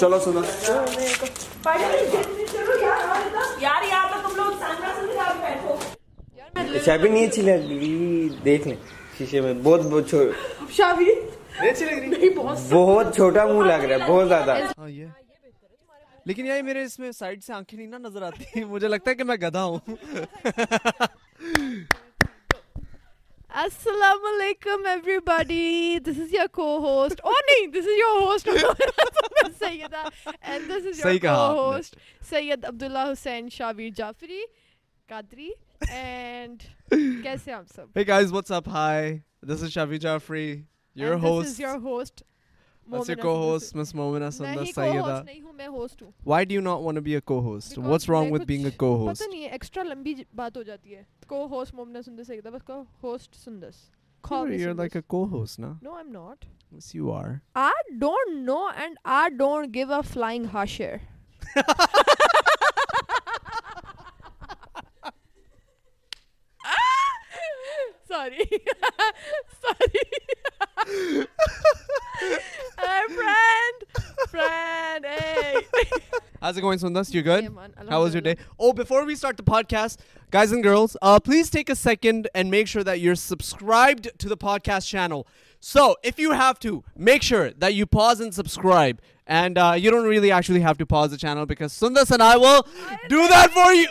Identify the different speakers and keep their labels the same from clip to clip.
Speaker 1: چلو سنا
Speaker 2: یار
Speaker 1: اچھا، نہیں
Speaker 3: اچھی لگ رہی دیکھ لیں۔ شیشے میں بہت بہت
Speaker 1: بہت
Speaker 3: چھوٹا منہ لگ رہا ہے بہت زیادہ۔
Speaker 4: ہاں، لیکن یہ میرے اس میں سائڈ سے آنکھیں نہیں نا نظر آتی۔ مجھے لگتا ہے کہ میں گدا ہوں۔
Speaker 1: السلام علیکم everybody this is your co host اور نہیں this is your host Syeda and this is your co host Syed Abdullah Hussain Shavir Jafri Qadri and کیسے آپ سب
Speaker 4: Hey guys, what's up? Hi, this is Shavi Jaffrey, your And host. This is your
Speaker 1: That's your co-host, Miss Momina Sandar Sayeda. No, I'm not co-host. I'm host.
Speaker 4: Why do you not want to be a co-host? Because What's wrong with being a co-host? I
Speaker 1: don't know. extra long thing happens. Co-host Momina Sandar Sayeda. But co-host Sundas. Call you're you're like a co-host, na? No, I'm not.
Speaker 4: Yes, you are.
Speaker 1: I don't know and I don't give a flying hush here.
Speaker 4: How's it going, Sundas? You good? Yeah, How was your day? Oh, before we start the podcast, guys and girls, uh, please take a second and make sure that you're subscribed to the podcast channel. So, if you have to, make sure that you pause and subscribe. And uh, you don't really actually have to pause the channel because Sundas and I will I do that for you.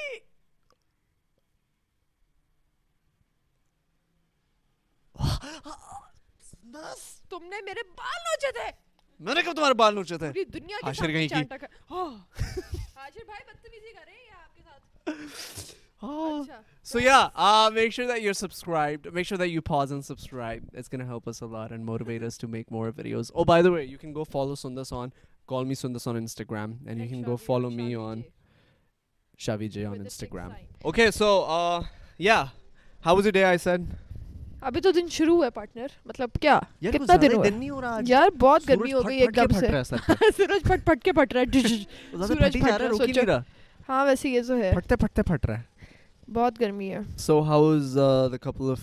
Speaker 4: Sundas,
Speaker 1: you cut my hair.
Speaker 4: میں نے کب تمہارے بال نوچے تھے دنیا کی حاشر کہیں کی حاشر
Speaker 1: بھائی بدتمیزی کر رہے ہیں یہ آپ کے
Speaker 4: ساتھ So yeah, uh, make sure that you're subscribed. Make sure that you pause and subscribe. It's gonna help us a lot and motivate us to make more videos. Oh, by the way, you can go follow Sundas on, call me Sundas on Instagram, and you can go follow me on Shavi J on Instagram. Okay, so uh, yeah, how was your day? I said.
Speaker 1: ابھی تو دن شروع ہے partner مطلب کیا؟ کتنا دن ہوا نہیں ہو رہا یار بہت گرمی ہو گئی ایک دم سے۔ سورج پھٹ پھٹ کے پھٹ رہا ہے۔ سورج پھٹ رہا ہے ہاں ویسے یہ تو ہے۔
Speaker 4: پھٹتے پھٹتے پھٹ رہا ہے۔
Speaker 1: بہت گرمی ہے۔
Speaker 4: So how is the couple of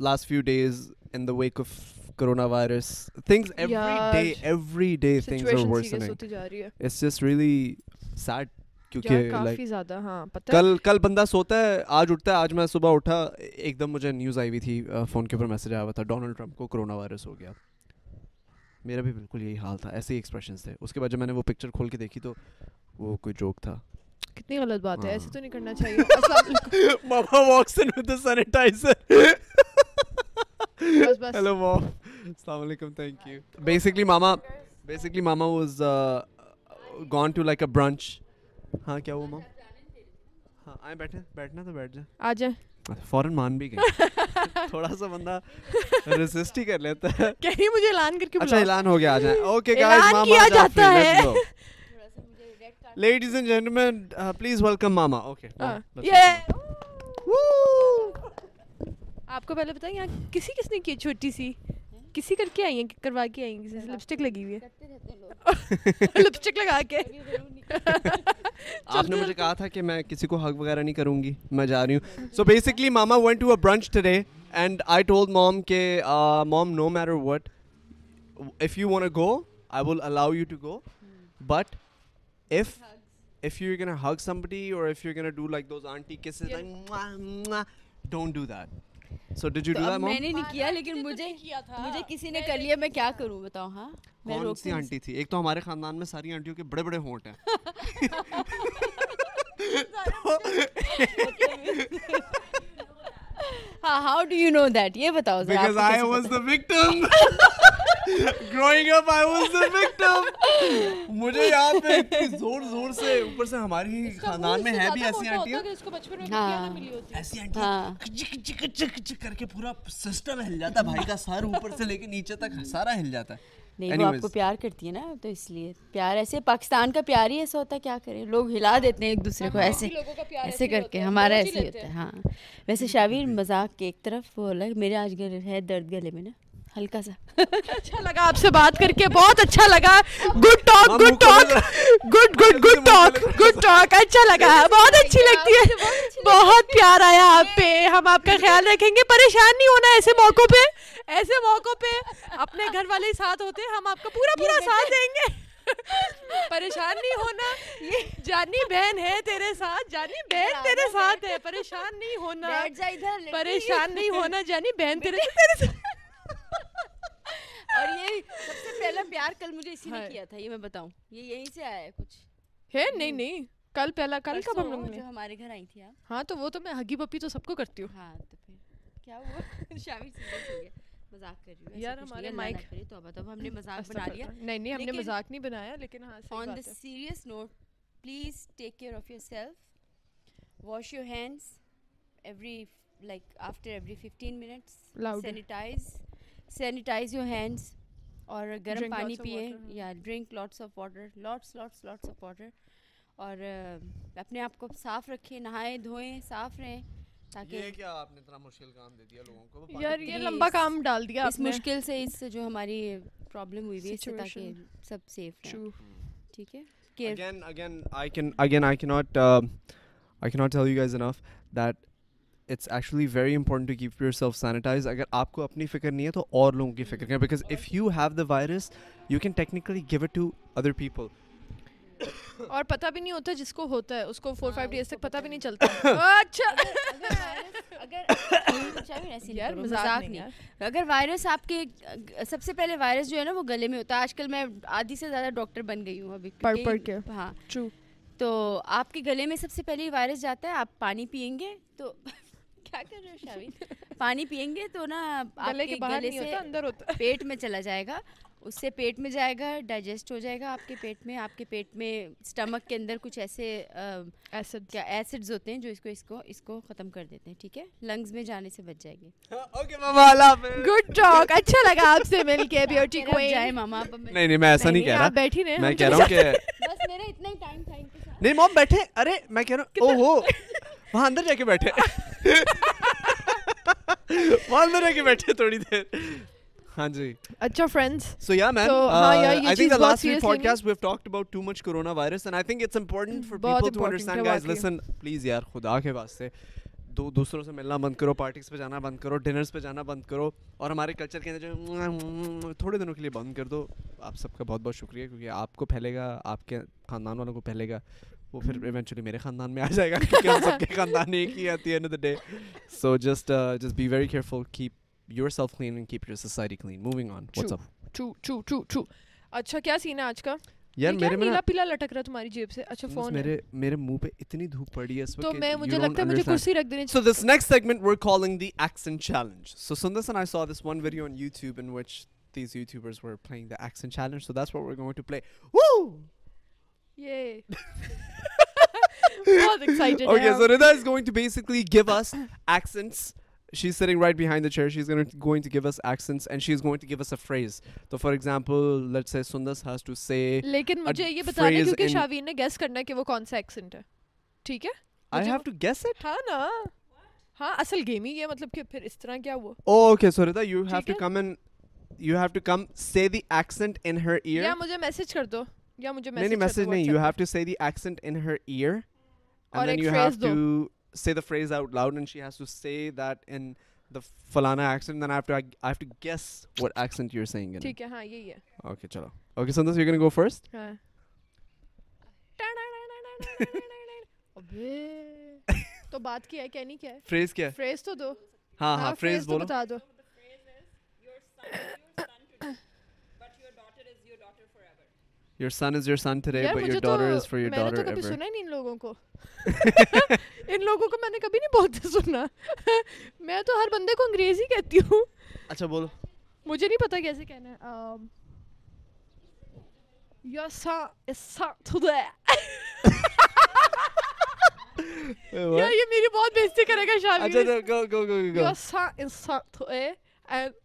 Speaker 4: last few days in the week of corona virus things every day every day things are worsening it's just really sad کیونکہ کافی زیادہ ہاں
Speaker 1: پتہ کل
Speaker 4: کل بندہ سوتا ہے آج اٹھتا ہے آج میں صبح اٹھا ایک دم مجھے نیوز آئی ہوئی تھی فون کے اوپر میسج آیا ہوا تھا ڈونلڈ ٹرمپ کو کرونا وائرس ہو گیا۔ میرا بھی بالکل یہی حال تھا ایسے ہی ایکسپریشنس تھے۔ اس کے بعد جب میں نے وہ پکچر کھول کے دیکھی تو وہ کوئی جوک تھا۔
Speaker 1: کتنی غلط بات ہے ایسے ہاں۔ تو نہیں کرنا چاہیے۔
Speaker 4: Mama walks in with sanitizer
Speaker 1: hello
Speaker 4: mom السلام علیکم thank you basically mama basically mama was gone to like a branch ہاں کیا ہوا ماں؟ ہاں آئیں بیٹھے بیٹھنا تو بیٹھ جائیں
Speaker 1: آ جائیں۔
Speaker 4: اچھا، فوراً مان بھی گئے۔ تھوڑا سا بندہ ریزسٹ ہی کر لیتا ہے۔
Speaker 1: کہیں مجھے اعلان کر کے اچھا اعلان ہو گیا آ
Speaker 4: جائیں۔ اوکے گائز ماما کیا جاتا ہے؟
Speaker 5: Ladies and
Speaker 4: gentleman please welcome mama okay یہ
Speaker 1: آپ کو پہلے بتائیں یہاں کسی کس نے کی چھوٹی سی کسی کر کے آئی ہیں کروا کے آئی ہیں کسی سے لپسٹک لگی ہوئی ہے۔ لپسٹک لگا کے۔ آپ نے مجھے کہا
Speaker 4: تھا کہ میں کسی کو حق وغیرہ نہیں کروں گی میں جا رہی ہوں۔
Speaker 5: So basically
Speaker 4: mama went to a branch today and I told mom کہ mom no matter what if you want go I will allow you to go but if if you can hug somebody or if you can do like those aunty kisses don't do that so did you do that میں
Speaker 5: نے نہیں کیا لیکن مجھے
Speaker 1: مجھے کسی نے کر لیا میں کیا
Speaker 5: کروں بتاؤ ہاں؟ کون سی آنٹی
Speaker 4: تھی؟ ایک تو ہمارے خاندان میں ساری آنٹیوں کے بڑے بڑے ہونٹ ہیں۔
Speaker 5: ہاں how do you know that یہ بتاؤ because I was the
Speaker 4: victim growing up I was the
Speaker 5: victim
Speaker 4: مجھے یاد ہے کہ زور زور سے اوپر سے ہماری ہی خاندان میں ہے بھی ایسی آنٹیاں
Speaker 1: اس کو بچپن میں کیا ملی ہوتی ایسی
Speaker 4: آنٹیاں چک چک چک چک کر کے پورا سسٹم ہل جاتا ہے بھائی کا سر اوپر سے لے کے نیچے تک سارا ہل جاتا ہے
Speaker 5: نہیں وہ آپ کو پیار کرتی ہے نا تو اس لیے پیار ایسے پاکستان کا پیار ہی ایسا ہوتا ہے کیا کریں لوگ ہلا دیتے ہیں ایک دوسرے کو ایسے
Speaker 1: ایسے کر کے ہمارا ایسے ہی ہوتا ہے
Speaker 5: ہاں ویسے شاویر مذاق کے ایک طرف وہ الگ میرے آج گلے ہے درد گلے میں نا ہلکا سا۔
Speaker 1: اچھا لگا آپ سے بات کر کے بہت اچھا لگا۔ Good talk good talk good good good talk good talk اچھا لگا۔ بہت اچھی لگتی ہے۔ بہت پیار آیا آپ پہ۔ ہم آپ کا خیال رکھیں گے۔ پریشان نہیں ہونا ایسے موقع پہ۔ ایسے موقع پہ اپنے گھر والے ساتھ ہوتے ہم آپ کا پورا پورا ساتھ دیں گے۔ پریشان نہیں ہونا۔ جانی بہن ہے تیرے ساتھ جانی بہن تیرے ساتھ ہے۔ پریشان نہیں ہونا۔
Speaker 5: پریشان نہیں ہونا۔
Speaker 1: جانی بہن تیرے ساتھ۔
Speaker 5: اور یہ سب سے پہلا پیار کل مجھے اسی نے کیا تھا یہ میں بتاؤں یہ یہیں سے آیا ہے کچھ
Speaker 1: ہے نہیں نہیں کل پہلا کل کب ہم نے
Speaker 5: ہمارے گھر آئی تھی آپ
Speaker 1: ہاں تو وہ تو میں ہگی پپی تو سب کو کرتی ہوں
Speaker 5: ہاں تو پھر کیا ہوا شامی سے مذاق کر رہی ہوں یار ہمارے مائک نہیں
Speaker 1: نہیں ہم نے نہیں بنایا لیکن
Speaker 5: سینیٹائز یور ہینڈس اور گرم پانی پئیں یا drink lots of water lots lots lots of water اور اپنے آپ کو صاف رکھیں نہائیں دھوئیں صاف رہیں تاکہ
Speaker 4: کیا آپ نے اتنا مشکل کام دے دیا لوگوں کو؟ یار یہ
Speaker 1: لمبا کام ڈال دیا اس مشکل
Speaker 5: سے اس سے جو ہماری پرابلم ہوئی ہوئی اس سے تاکہ سب سیف رہیں۔ ٹھیک ہے؟ again
Speaker 4: again i can again i cannot uh, i cannot tell you guys enough that it's actually very important to keep yourself sanitize اگر آپ کو اپنی فکر نہیں ہے تو اور لوگوں کی فکر کریں. Because if you have the virus you can technically give it to other people
Speaker 1: اور پتہ بھی نہیں ہوتا جس کو ہوتا ہے. اس کو فور فائیو ڈیز تک پتہ بھی نہیں چلتا. اچھا.
Speaker 5: اگر وائرس آپ کے سب سے پہلے وائرس جو ہے نا وہ گلے میں ہوتا ہے. آج کل میں آدھی سے زیادہ ڈاکٹر بن گئی ہوں ابھی. پڑھ پڑھ کے. ہاں. تو آپ کے گلے میں سب سے پہلے وائرس جاتا ہے. آپ پانی پئیں گے تو کیا کر رہے ہو پانی پئیں گے تو نا گلے
Speaker 1: کے باہر نہیں ہوتا اندر ہوتا۔ پیٹ
Speaker 5: میں چلا جائے گا اس سے پیٹ میں جائے گا ڈائجسٹ ہو جائے گا آپ کے پیٹ میں آپ کے پیٹ میں اسٹمک کے اندر کچھ ایسے ایسڈ کیا ایسڈز ہوتے ہیں جو اس کو اس کو اس کو ختم کر دیتے ہیں ٹھیک ہے؟ لنگز میں جانے سے بچ جائے گی۔
Speaker 4: ہاں، اوکے ماما گڈ ٹاک
Speaker 1: اچھا لگا آپ سے مل کے بیوٹی کو جائے
Speaker 5: ماما نہیں نہیں
Speaker 4: میں ایسا نہیں کہہ رہا۔ بیٹھی رہے میں کہہ رہا ہوں کہ
Speaker 5: بس میرا اتنا ہی ٹائم تھا
Speaker 4: نہیں موم بیٹھے۔ ارے میں کہہ رہا ہوں اوہو۔ وہاں اندر جا کے بیٹھے۔ وہاں اندر جا کے بیٹھے تھوڑی دیر۔ ہاں جی۔ اچھا
Speaker 1: so yeah ma'am I think the last podcast
Speaker 4: we have talked about too much corona virus and I think it's important for people to understand guys listen please یار خدا کے واسطے۔ دو دوسروں سے ملنا بند کرو پارٹیز پہ جانا بند کرو پہ جانا بند کرو اور ہمارے کلچر کے اندر جو تھوڑے دنوں کے لیے بند کر دو۔ آپ سب کا بہت بہت شکریہ کیونکہ آپ کو پھیلے گا آپ کے خاندان والوں کو پھیلے گا۔ وہ پھر ایونچولی میرے خاندان میں آ جائے گا کیونکہ ہم سب کے خاندان ایک ہی آتی ہے end of day so just just be very careful keep yourself clean and keep your society clean moving on WhatsApp
Speaker 1: true true true true اچھا کیا سین ہے آج کا یار میرے میں پیلا لٹک رہا تمہاری جیب سے اچھا فون میرے
Speaker 4: میرے منہ پہ اتنی دھوپ پڑی ہے اس وقت تو میں مجھے لگتا ہے مجھے کرسی رکھ دینی so this next segment we calling the accent challenge so and I saw this one video YouTube in which these YouTubers were the accent challenge so that's what we going to play woo
Speaker 1: Yay. excited okay, now. so Rida
Speaker 4: is going to basically give us accents. She's sitting right behind the chair. She's gonna going to give us accents and she's going to give us a phrase. So for example, let's say Sundas has to say Lekin mujhe ye kyunki
Speaker 1: Shaveen ne guess karna ki wo kaun sa accent hai. Hai? I have to guess it? Haan, haan. ہاں اصل game ہی ہے مطلب کہ پھر اس طرح کیا وہ
Speaker 4: okay Surita you have to come in you have to come say the accent in her year یا
Speaker 1: مجھے میسج کر دو یا مجھے میسج نہیں میسج نہیں. You have
Speaker 4: to say the accent in her ear and then you have to say the phrase out loud and she has to say that in the فلانا accent then I have to I have to guess what accent you are saying ٹھیک ہے
Speaker 1: ہاں یہی ہے۔
Speaker 4: Okay چلو۔ Okay سندس you are gonna go first
Speaker 1: ہاں۔ ابے تو بات کیا ہے کیا نہیں کیا ہے؟ فریز کیا ہے؟ فریز تو دو۔ ہاں ہاں, ہاں، فریز بولو۔ بتا دو۔
Speaker 4: your son is your son today but your daughter is for your daughter ever. میں نے تو کبھی سنا
Speaker 1: ہی نہیں ان لوگوں کو ان لوگوں کو میں نے کبھی نہیں بولتے سنا میں تو ہر بندے کو انگریزی کہتی ہوں
Speaker 4: اچھا بولو
Speaker 1: مجھے نہیں پتا کیسے کہنا ہے your son is son today
Speaker 3: یار
Speaker 1: یہ میری بہت بےزتی کرے گا شاہ go go
Speaker 4: go go your
Speaker 1: son is son today and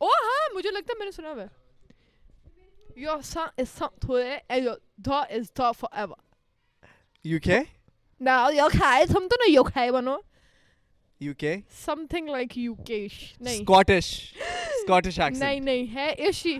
Speaker 1: او ہاں مجھے لگتا ہے میں نے سنا ہوا ہے Your son is son today, and your dog is dog forever.
Speaker 4: UK?
Speaker 1: No, UK. تم تو نہیں UK بنو.
Speaker 4: UK?
Speaker 1: Something like UKish. Scottish.
Speaker 4: Scottish accent. نہیں
Speaker 1: نہیں ہے اشی.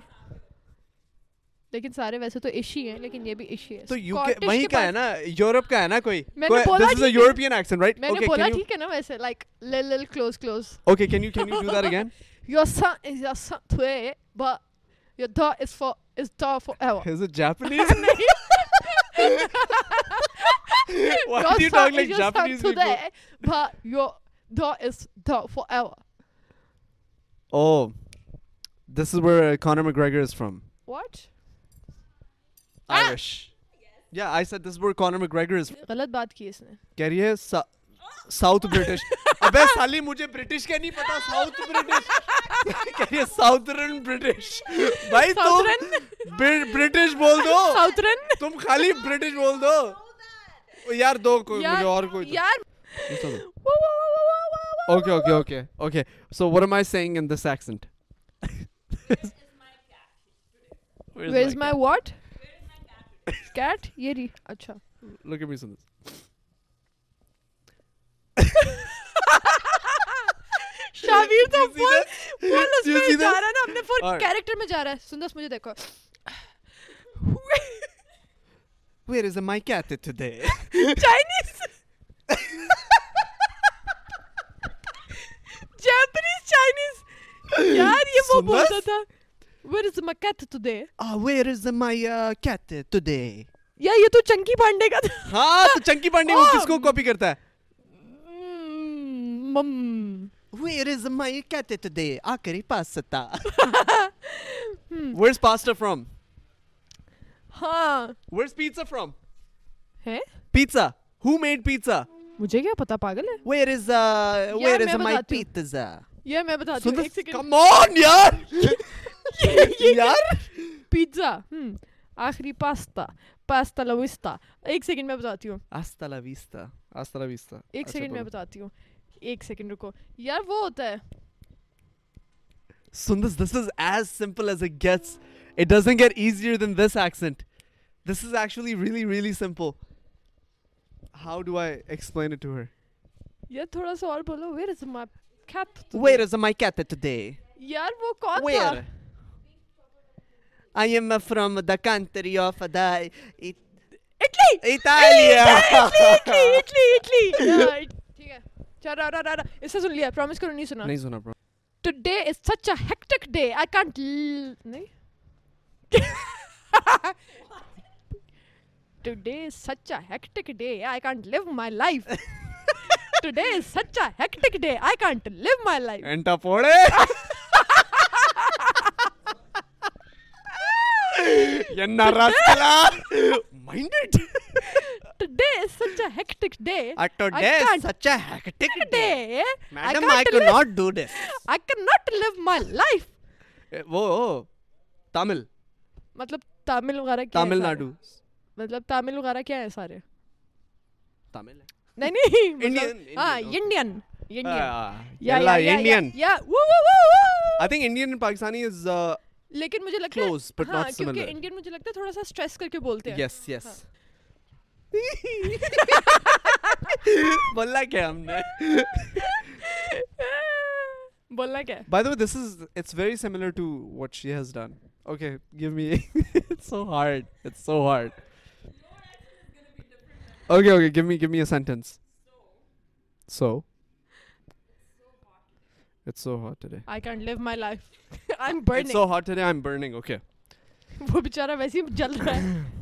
Speaker 1: لیکن سارے ویسے تو ایشی ہیں لیکن یہ بھی ایشی ہے تو یو کے وہیں کا ہے
Speaker 4: نا یورپ کا ہے نا کوئی میں نے بولا یورپین ایکسنٹ رائٹ میں نے بولا ٹھیک
Speaker 1: ہے نا ویسے لائک لل لل close close okay can you
Speaker 4: can you do that again
Speaker 1: your son is your son ٹوے but your dog is for
Speaker 4: from
Speaker 1: what
Speaker 4: yeah this bore اکنک ویگز
Speaker 1: غلط بات کی اس نے
Speaker 4: کہہ رہی ہے ساؤتھ برٹش۔ ابے سالی مجھے برٹش کا نہیں پتا ساؤتھ برٹش۔ کہہ رہی برٹش۔ بھائی برٹش بول دو۔ تم خالی برٹش بول دو۔ یار دو کوئی مجھے اور کوئی یار۔
Speaker 1: Okay okay
Speaker 4: okay okay so what am I saying in this accent where is my what
Speaker 1: cat یہ اچھا
Speaker 4: سن دس
Speaker 1: شابیر تو فل فل اس میں جا رہا ہے نا اپنے فل کیریکٹر میں جا رہا ہے۔ سندس مجھے دیکھو۔
Speaker 4: Where is my cat today?
Speaker 1: Chinese! Japanese Chinese! یار یہ وہ بولتا تھا Where is my cat today?
Speaker 4: Ah, where is my uh, cat today?
Speaker 1: یا یہ تو چنکی پانڈے کا تھا ہاں تو
Speaker 4: چنکی پانڈے وہ کس کو کاپی کرتا ہے
Speaker 1: مم
Speaker 4: Where is my cat today? Akari pasta.
Speaker 1: hmm.
Speaker 4: Where's pasta from?
Speaker 1: ہاں
Speaker 4: Where's pizza from?
Speaker 1: ہے
Speaker 4: Pizza. Who made pizza?
Speaker 1: مجھے کیا پتا پاگل ہے
Speaker 4: Where is uh, where is میں my بتاتی ہوں۔ pizza? یہ میں بتاتی ہوں ایک سیکنڈ Come on, یار!
Speaker 1: یار! پیزا ہوں ایک سیکنڈ رکو یار وہ ہوتا ہے
Speaker 4: سن this this is as simple as a gets it doesn't get easier than this accent this is actually really really simple how do I explain it to her
Speaker 1: یار تھوڑا سا اور بولو where is my cat where
Speaker 4: is my cat today
Speaker 1: یار وہ کون تھا where
Speaker 4: I am from the country of the Italy
Speaker 1: Italy Italy Italy سن لیا پرومس کرو نہیں سنا نہیں سنا today is such a hectic day I can't نہیں today is such a hectic day I can't live my life today is such a hectic day I can't live my life
Speaker 4: انٹا پوڑے என்ன ரஸ்லா mind
Speaker 1: such a hectic day. Uh, today is such
Speaker 4: a hectic day. day.
Speaker 1: Madam, I, I could live, do this. I cannot live my life.
Speaker 4: وہ تامل
Speaker 1: مطلب تامل وغیرہ کیا تامل ناڈو مطلب تامل وغیرہ کیا ہے سارے
Speaker 4: تامل نہیں نہیں ہاں Indian
Speaker 1: Indian I
Speaker 4: think Indian Pakistani is
Speaker 1: لیکن مجھے لگتا ہے ہاں کیونکہ انڈین مجھے لگتا ہے تھوڑا سا سٹریس کر کے بولتے ہیں یس یس
Speaker 4: بولا کیا ہم نے
Speaker 1: کیا
Speaker 4: by this is it's very similar to what she has done okay give me it's so hard it's so hard okay okay give me give me a sentence so
Speaker 1: وہ بیچارہ ویسے ہی جل رہا ہے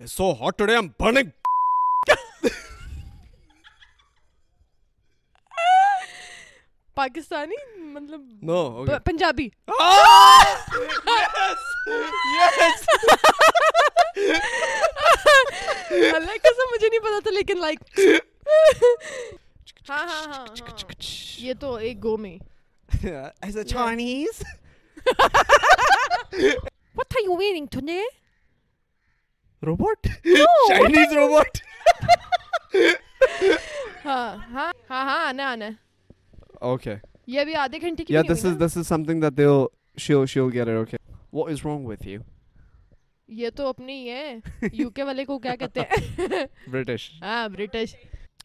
Speaker 4: It's so hot today, I'm burning.
Speaker 1: Pakistani مطلب نو پنجابی اللہ کا سب مجھے نہیں پتا تھا لیکن لائک
Speaker 4: ہاں ہاں ہاں یہ
Speaker 1: تو ایک گو میں
Speaker 4: as a Chinese
Speaker 1: What are you wearing today?
Speaker 4: Robot Chinese robot
Speaker 1: ہاں ہاں ہاں ہاں آنا
Speaker 4: اوکے
Speaker 1: یہ بھی آدھے گھنٹے کی this is
Speaker 4: this is something that they shave shave get it okay what is wrong with you
Speaker 1: یہ تو اپنی ہی ہے یو کے والے کو کیا کہتے ہیں
Speaker 4: برٹش
Speaker 1: ہاں British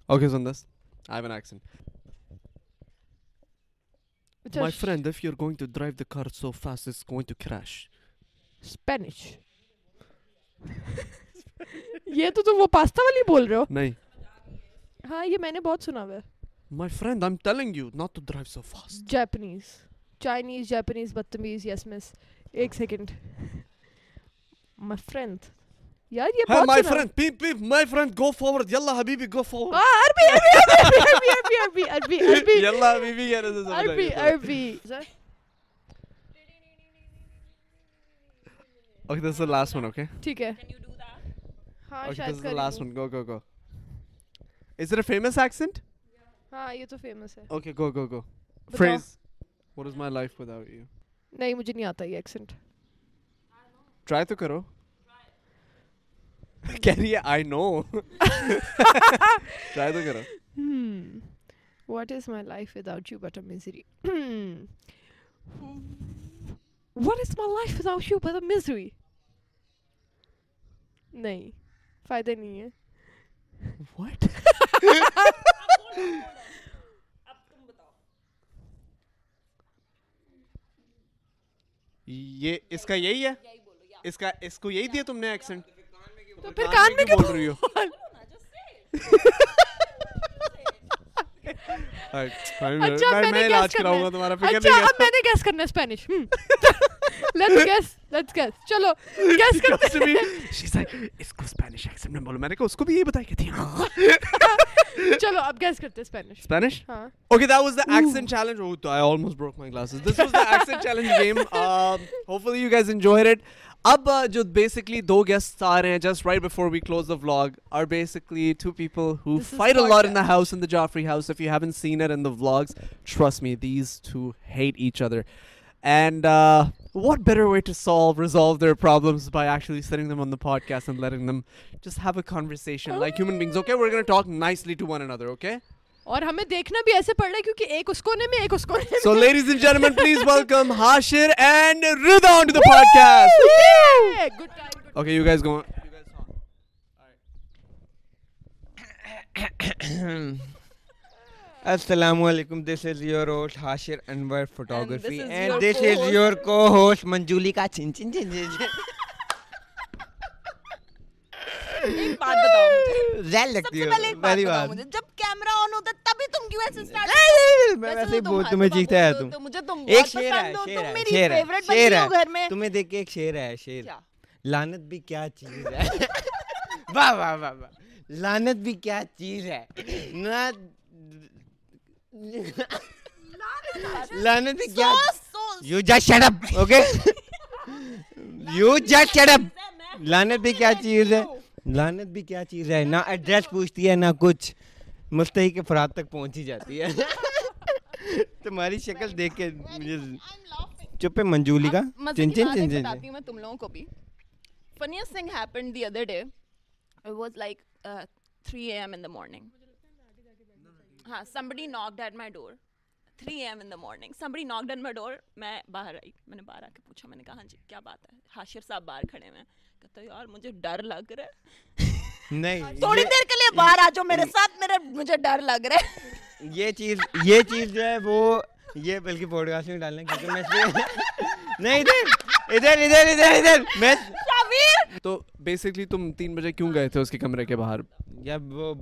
Speaker 4: okay sun this I have an accent
Speaker 1: my friend
Speaker 4: if you are going to drive the car so fast is going to crash
Speaker 1: Spanish یہ تو تم وہ پاستا والی بول رہے ہو؟
Speaker 4: نہیں.
Speaker 1: ہاں یہ میں نے بہت سنا ہوا ہے۔
Speaker 4: My friend, I'm telling you not to drive so fast.
Speaker 1: Japanese Chinese Japanese بدتمیز یس مس ایک سیکنڈ مائی فرینڈ یار یہ بہت friend,
Speaker 4: beep, beep, my friend, go forward. Yalla, habibi, go forward. ہاں عربی عربی
Speaker 1: عربی عربی عربی عربی Yalla, habibi, کہہ
Speaker 4: رہے تھے عربی عربی Okay, this is the last one, okay?
Speaker 1: ٹھیک ہے
Speaker 2: Can you do that?
Speaker 1: ہاں Okay, this شاید is the کر last
Speaker 4: one. Go, go, go. Is it a famous accent?
Speaker 1: ہاں یہ تو فیمس ہے
Speaker 4: Okay, go, go, go. بتاؤ. Phrase. What is my life without you?
Speaker 1: نہیں مجھے نہیں آتا یہ ایکسنٹ
Speaker 4: Try to کرو. کہہ رہی ہے I know. Try to کرو.
Speaker 1: What is my life without you but a misery what is my life without you but a misery نہیں فائدہ نہیں ہے۔
Speaker 2: بتاؤ
Speaker 4: یہ اس کا یہی ہے؟ اس کا اس کو یہی دیا تم نے ایکسنٹ
Speaker 1: تو پھر کان میں کیوں بول رہی ہو؟
Speaker 4: اچھا میں نے
Speaker 1: گیس کرنا ہے۔ اسپینش لیٹس گیس
Speaker 4: اب جو بیسکلی دو گیسٹ آ رہے ہیں just right before we close the vlog are basically two people who fight لار in house in the Jafri house if you haven't seen are in the vlogs trust me these two hate each other And uh, what better way to solve, resolve their problems by actually sitting them on the podcast and letting them just have a conversation like human beings. Okay, we're going to talk nicely to one another, okay?
Speaker 1: اور ہمیں دیکھنا بھی ایسے پڑ رہا ہے کیونکہ ایک اس کونے میں ایک اس کونے So, ladies and gentlemen, please
Speaker 4: welcome Hashir and Rida onto the podcast.
Speaker 1: میں good time
Speaker 4: Okay, you guys go on.
Speaker 3: السلام علیکم this is your host Hashir Anwar photography and this is. Your co host Manjuli کا چن چن چن چن
Speaker 2: ایک بات بتاؤ مجھے
Speaker 3: زیل سب لگتی سے ہے پہلے ایک بات پہلی بتاؤ بات مجھے
Speaker 2: جب کیمرہ آن ہوتا تبھی تم کیوں ایسے اسٹارٹ میں ویسے ہی بہت تمہیں چیختا ہے تم مجھے تم ایک ہے
Speaker 3: تمہیں دیکھ کے ایک شیر ہے لانت بھی کیا چیز ہے واہ واہ واہ واہ لانت بھی کیا چیز ہے نہ لانت بھی کیا you just shut up okay you just shut
Speaker 2: up لانت بھی کیا چیز ہے
Speaker 3: لانت بھی کیا چیز ہے نہ ایڈریس پوچھتی ہے نہ کچھ مستحی کے فرات تک پہنچ ہی جاتی ہے تمہاری شکل دیکھ کے مجھے چپ ہے منجولی کا چن چن چن چن بتاتی
Speaker 2: ہوں میں تم لوگوں کو بھی funniest thing happened the other day. It was like uh, 3 a.m. in the ہاں somebody knocked at my door. 3 a.m. in the morning. somebody knocked at my door. میں باہر آئی. میں نے باہر آ کے پوچھا میں نے کہا ہاں جی کیا بات ہے؟ حاشر صاحب باہر کھڑے ہوئے ہیں۔ کہتا یار مجھے ڈر لگ رہا ہے۔
Speaker 3: نہیں تھوڑی دیر کے لیے باہر آ
Speaker 2: جاؤ میرے ساتھ میرے مجھے ڈر لگ رہا ہے۔
Speaker 3: یہ چیز یہ چیز جو ہے وہ یہ بلکہ پوڈ کاسٹ میں ڈالنا کیونکہ میں نہیں ادھر ادھر ادھر ادھر ادھر میں
Speaker 4: تو بیسکلی تم تین بجے کیوں گئے تھے اس کے کمرے کے باہر؟
Speaker 3: جب وہ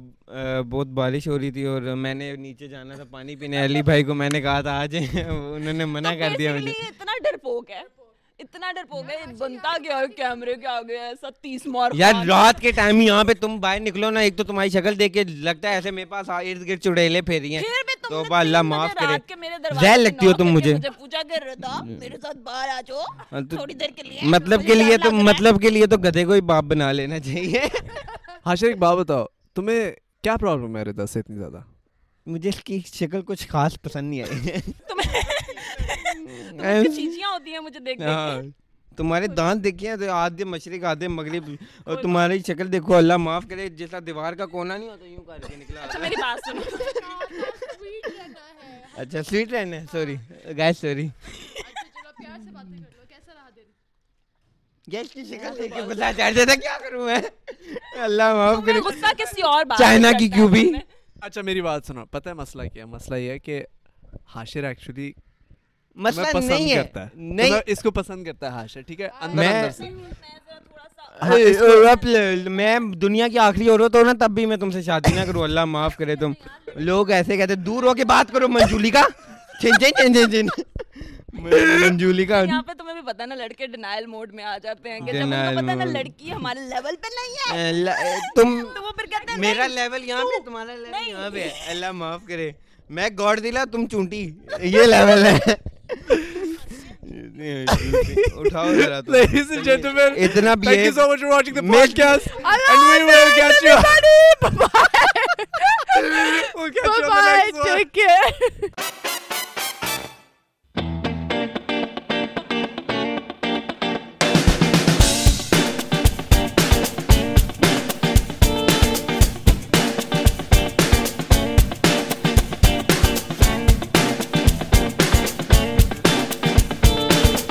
Speaker 3: بہت بارش ہو رہی تھی اور میں نے نیچے جانا تھا پانی پینے علی بھائی کو میں نے کہا تھا آج انہوں نے منع کر دیا مجھے۔
Speaker 2: اتنا ڈرپوک ہے اتنا ڈرپوک ہے بنتا گیا کیمرے کے آگے ایسا تیس مار یار رات کے
Speaker 3: ٹائم یہاں پہ تم باہر نکلو نا ایک تو تمہاری شکل دیکھ کے لگتا ہے ایسے میرے پاس ارد گرد چڑیلے پھیری ہیں۔
Speaker 2: تو اللہ معاف کرے۔ زہر لگتی ہو تم مجھے۔ پوچھا کر رہا تھا میرے ساتھ باہر آ جاؤ تھوڑی دیر کے لیے۔ مطلب کے لیے تو مطلب
Speaker 3: کے لیے تو گدھے کو ہی باپ بنا لینا چاہیے۔
Speaker 4: ہاشر ایک بات بتاؤ تمہیں کیا پرابلم ہے ردا سے اتنی زیادہ؟
Speaker 3: مجھے اس کی شکل کچھ خاص پسند نہیں آئی۔ چیزیاں
Speaker 2: ہوتی ہیں مجھے دیکھ ہاں۔
Speaker 3: تمہارے دانت دیکھیے تو آدھے مشرق آدھے مغرب۔ اور تمہاری شکل دیکھو اللہ معاف کرے جیسا دیوار کا کونا نہیں ہوتا یوں کر کے نکلا۔ اچھا میری
Speaker 2: بات سنو۔
Speaker 1: اچھا
Speaker 3: سویٹ رہنا ہے سوری گائز سوری گیس کی شکل دیکھ کے غصہ چڑھ جاتا کیا کروں میں؟ اللہ معاف کرے۔ غصہ کسی
Speaker 2: اور بات چائنا کی کیوں بھی
Speaker 4: اچھا میری بات سنو۔ پتہ ہے مسئلہ کیا ہے؟ مسئلہ یہ ہے کہ حاشر ایکچولی
Speaker 3: مسئلہ نہیں ہے۔ نہیں۔
Speaker 4: اس کو پسند کرتا ہے حاشر ٹھیک ہے؟ اندر میں- اندر سے۔
Speaker 3: میں دنیا کی آخری عورت ہوں نا تب بھی میں تم سے شادی نہ کروں۔ اللہ معاف کرے تم۔ لوگ ایسے کہتے دور ہو کے بات کرو منجولی کا۔ منجولی کا یہاں
Speaker 2: پہ تمہیں بھی پتا نا لڑکے ڈینائل موڈ میں آ جاتے ہیں کہ جب ان پتا نا mode. لڑکی ہمارے لیول پہ نہیں ہے تم تو وہ پھر کہتے ہیں میرا لیول یہاں پہ
Speaker 3: تمہارا لیول۔ یہاں پہ اللہ معاف کرے میں گاڈ دلا تم چونٹی یہ لیول ہے اٹھاؤ ذرا۔ Ladies and gentlemen, اتنا thank you behave- so much for watching
Speaker 4: the میں- podcast. And we will catch you. We'll catch
Speaker 1: you